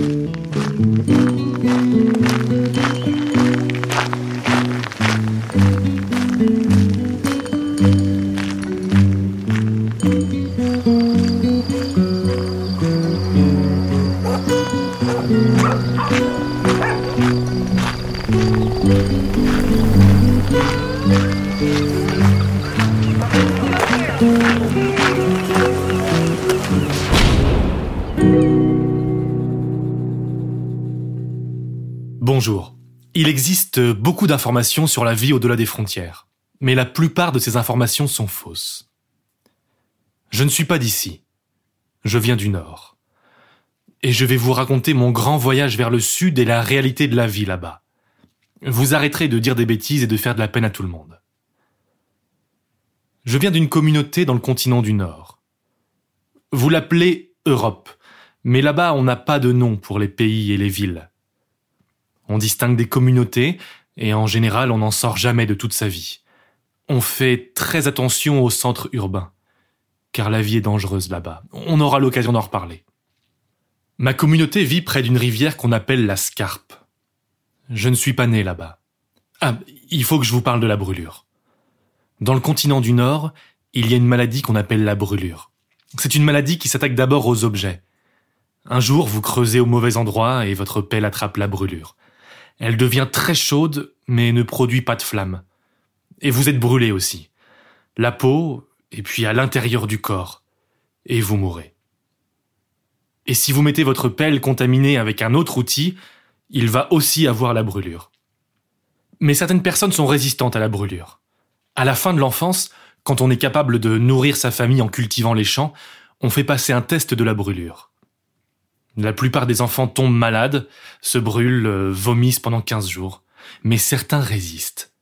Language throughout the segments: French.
Oh, Bonjour. Il existe beaucoup d'informations sur la vie au-delà des frontières, mais la plupart de ces informations sont fausses. Je ne suis pas d'ici. Je viens du Nord. Et je vais vous raconter mon grand voyage vers le Sud et la réalité de la vie là-bas. Vous arrêterez de dire des bêtises et de faire de la peine à tout le monde. Je viens d'une communauté dans le continent du Nord. Vous l'appelez Europe, mais là-bas on n'a pas de nom pour les pays et les villes. On distingue des communautés, et en général on n'en sort jamais de toute sa vie. On fait très attention au centre urbain, car la vie est dangereuse là-bas. On aura l'occasion d'en reparler. Ma communauté vit près d'une rivière qu'on appelle la Scarpe. Je ne suis pas né là-bas. Ah, il faut que je vous parle de la brûlure. Dans le continent du Nord, il y a une maladie qu'on appelle la brûlure. C'est une maladie qui s'attaque d'abord aux objets. Un jour, vous creusez au mauvais endroit et votre pelle attrape la brûlure. Elle devient très chaude, mais ne produit pas de flamme. Et vous êtes brûlé aussi. La peau, et puis à l'intérieur du corps. Et vous mourrez. Et si vous mettez votre pelle contaminée avec un autre outil, il va aussi avoir la brûlure. Mais certaines personnes sont résistantes à la brûlure. À la fin de l'enfance, quand on est capable de nourrir sa famille en cultivant les champs, on fait passer un test de la brûlure. La plupart des enfants tombent malades, se brûlent, euh, vomissent pendant 15 jours. Mais certains résistent.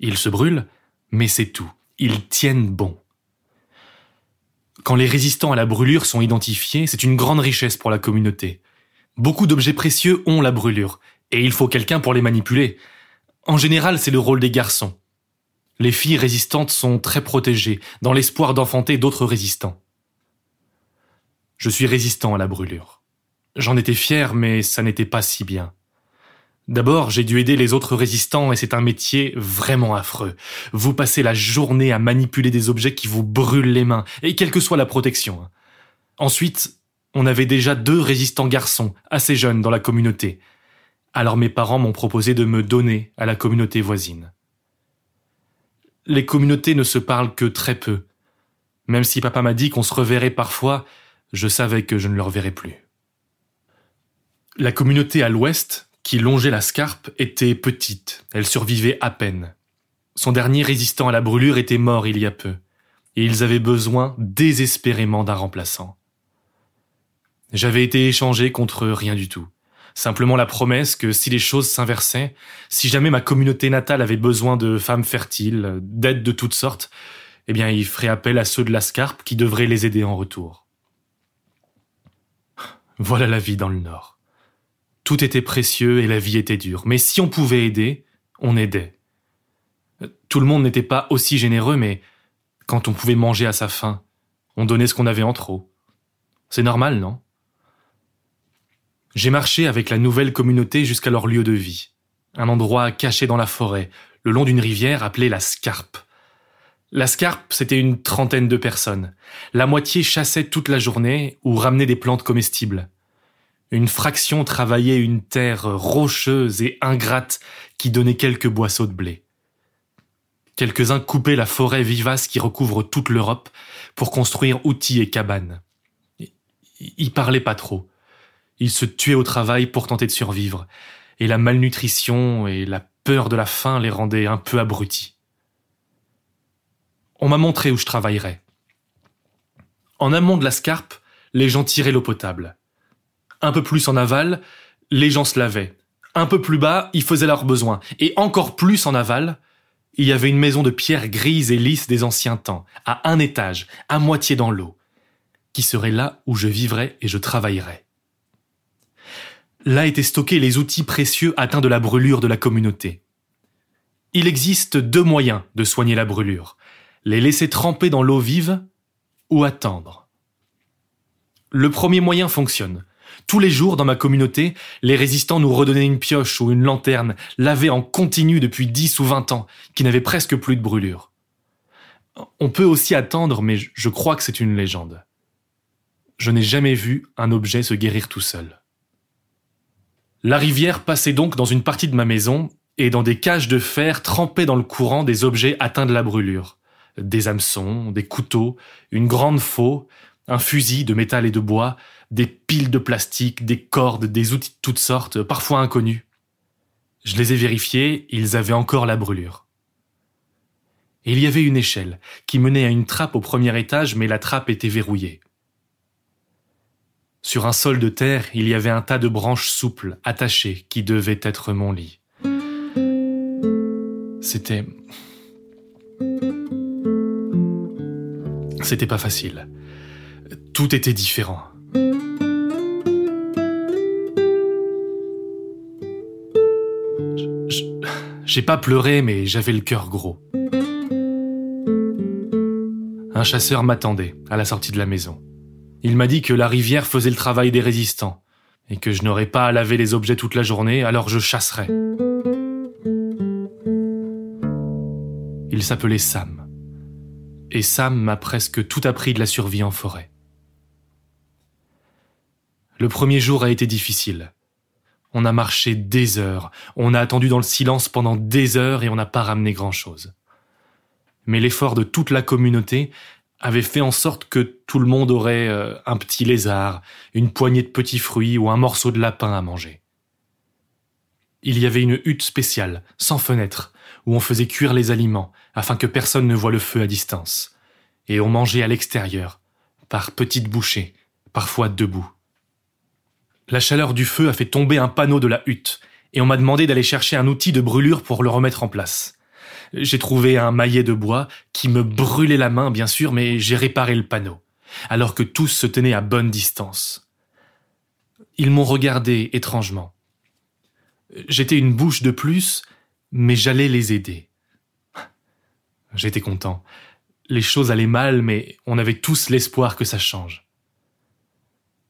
Ils se brûlent, mais c'est tout. Ils tiennent bon. Quand les résistants à la brûlure sont identifiés, c'est une grande richesse pour la communauté. Beaucoup d'objets précieux ont la brûlure, et il faut quelqu'un pour les manipuler. En général, c'est le rôle des garçons. Les filles résistantes sont très protégées, dans l'espoir d'enfanter d'autres résistants. Je suis résistant à la brûlure. J'en étais fier, mais ça n'était pas si bien. D'abord, j'ai dû aider les autres résistants et c'est un métier vraiment affreux. Vous passez la journée à manipuler des objets qui vous brûlent les mains, et quelle que soit la protection. Ensuite, on avait déjà deux résistants garçons, assez jeunes dans la communauté. Alors mes parents m'ont proposé de me donner à la communauté voisine. Les communautés ne se parlent que très peu. Même si papa m'a dit qu'on se reverrait parfois, je savais que je ne le reverrais plus. La communauté à l'ouest, qui longeait la Scarpe, était petite, elle survivait à peine. Son dernier résistant à la brûlure était mort il y a peu, et ils avaient besoin désespérément d'un remplaçant. J'avais été échangé contre rien du tout. Simplement la promesse que si les choses s'inversaient, si jamais ma communauté natale avait besoin de femmes fertiles, d'aides de toutes sortes, eh bien, ils feraient appel à ceux de la Scarpe qui devraient les aider en retour. Voilà la vie dans le Nord. Tout était précieux et la vie était dure. Mais si on pouvait aider, on aidait. Tout le monde n'était pas aussi généreux, mais quand on pouvait manger à sa faim, on donnait ce qu'on avait en trop. C'est normal, non? J'ai marché avec la nouvelle communauté jusqu'à leur lieu de vie, un endroit caché dans la forêt, le long d'une rivière appelée la Scarpe. La Scarpe, c'était une trentaine de personnes. La moitié chassait toute la journée ou ramenait des plantes comestibles. Une fraction travaillait une terre rocheuse et ingrate qui donnait quelques boisseaux de blé. Quelques-uns coupaient la forêt vivace qui recouvre toute l'Europe pour construire outils et cabanes. Ils parlaient pas trop. Ils se tuaient au travail pour tenter de survivre, et la malnutrition et la peur de la faim les rendaient un peu abrutis. On m'a montré où je travaillerais. En amont de la Scarpe, les gens tiraient l'eau potable. Un peu plus en aval, les gens se lavaient. Un peu plus bas, ils faisaient leurs besoins. Et encore plus en aval, il y avait une maison de pierre grise et lisse des anciens temps, à un étage, à moitié dans l'eau, qui serait là où je vivrais et je travaillerais. Là étaient stockés les outils précieux atteints de la brûlure de la communauté. Il existe deux moyens de soigner la brûlure. Les laisser tremper dans l'eau vive ou attendre. Le premier moyen fonctionne. Tous les jours, dans ma communauté, les résistants nous redonnaient une pioche ou une lanterne, lavée en continu depuis 10 ou 20 ans, qui n'avait presque plus de brûlure. On peut aussi attendre, mais je crois que c'est une légende. Je n'ai jamais vu un objet se guérir tout seul. La rivière passait donc dans une partie de ma maison, et dans des cages de fer trempaient dans le courant des objets atteints de la brûlure. Des hameçons, des couteaux, une grande faux, un fusil de métal et de bois, des piles de plastique, des cordes, des outils de toutes sortes, parfois inconnus. Je les ai vérifiés, ils avaient encore la brûlure. Il y avait une échelle qui menait à une trappe au premier étage, mais la trappe était verrouillée. Sur un sol de terre, il y avait un tas de branches souples, attachées, qui devaient être mon lit. C'était... C'était pas facile. Tout était différent. J'ai pas pleuré, mais j'avais le cœur gros. Un chasseur m'attendait à la sortie de la maison. Il m'a dit que la rivière faisait le travail des résistants, et que je n'aurais pas à laver les objets toute la journée, alors je chasserais. Il s'appelait Sam. Et Sam m'a presque tout appris de la survie en forêt. Le premier jour a été difficile. On a marché des heures, on a attendu dans le silence pendant des heures et on n'a pas ramené grand-chose. Mais l'effort de toute la communauté avait fait en sorte que tout le monde aurait euh, un petit lézard, une poignée de petits fruits ou un morceau de lapin à manger. Il y avait une hutte spéciale, sans fenêtre, où on faisait cuire les aliments, afin que personne ne voie le feu à distance. Et on mangeait à l'extérieur, par petites bouchées, parfois debout. La chaleur du feu a fait tomber un panneau de la hutte, et on m'a demandé d'aller chercher un outil de brûlure pour le remettre en place. J'ai trouvé un maillet de bois qui me brûlait la main, bien sûr, mais j'ai réparé le panneau, alors que tous se tenaient à bonne distance. Ils m'ont regardé étrangement. J'étais une bouche de plus, mais j'allais les aider. J'étais content. Les choses allaient mal, mais on avait tous l'espoir que ça change.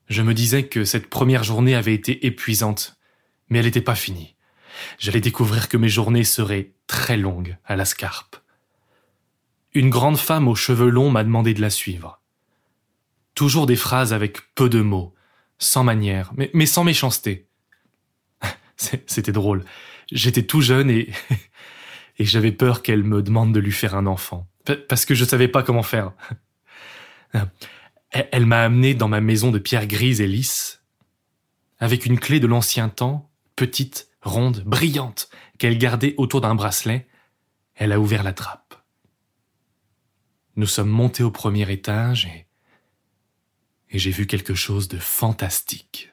Je me disais que cette première journée avait été épuisante, mais elle n'était pas finie. J'allais découvrir que mes journées seraient très longues à la scarpe. Une grande femme aux cheveux longs m'a demandé de la suivre. Toujours des phrases avec peu de mots, sans manière, mais, sans méchanceté. C'était drôle. J'étais tout jeune et, et j'avais peur qu'elle me demande de lui faire un enfant. Parce que je savais pas comment faire. Elle m'a amené dans ma maison de pierre grise et lisse, avec une clé de l'ancien temps, petite, ronde, brillante, qu'elle gardait autour d'un bracelet. Elle a ouvert la trappe. Nous sommes montés au premier étage et, et j'ai vu quelque chose de fantastique.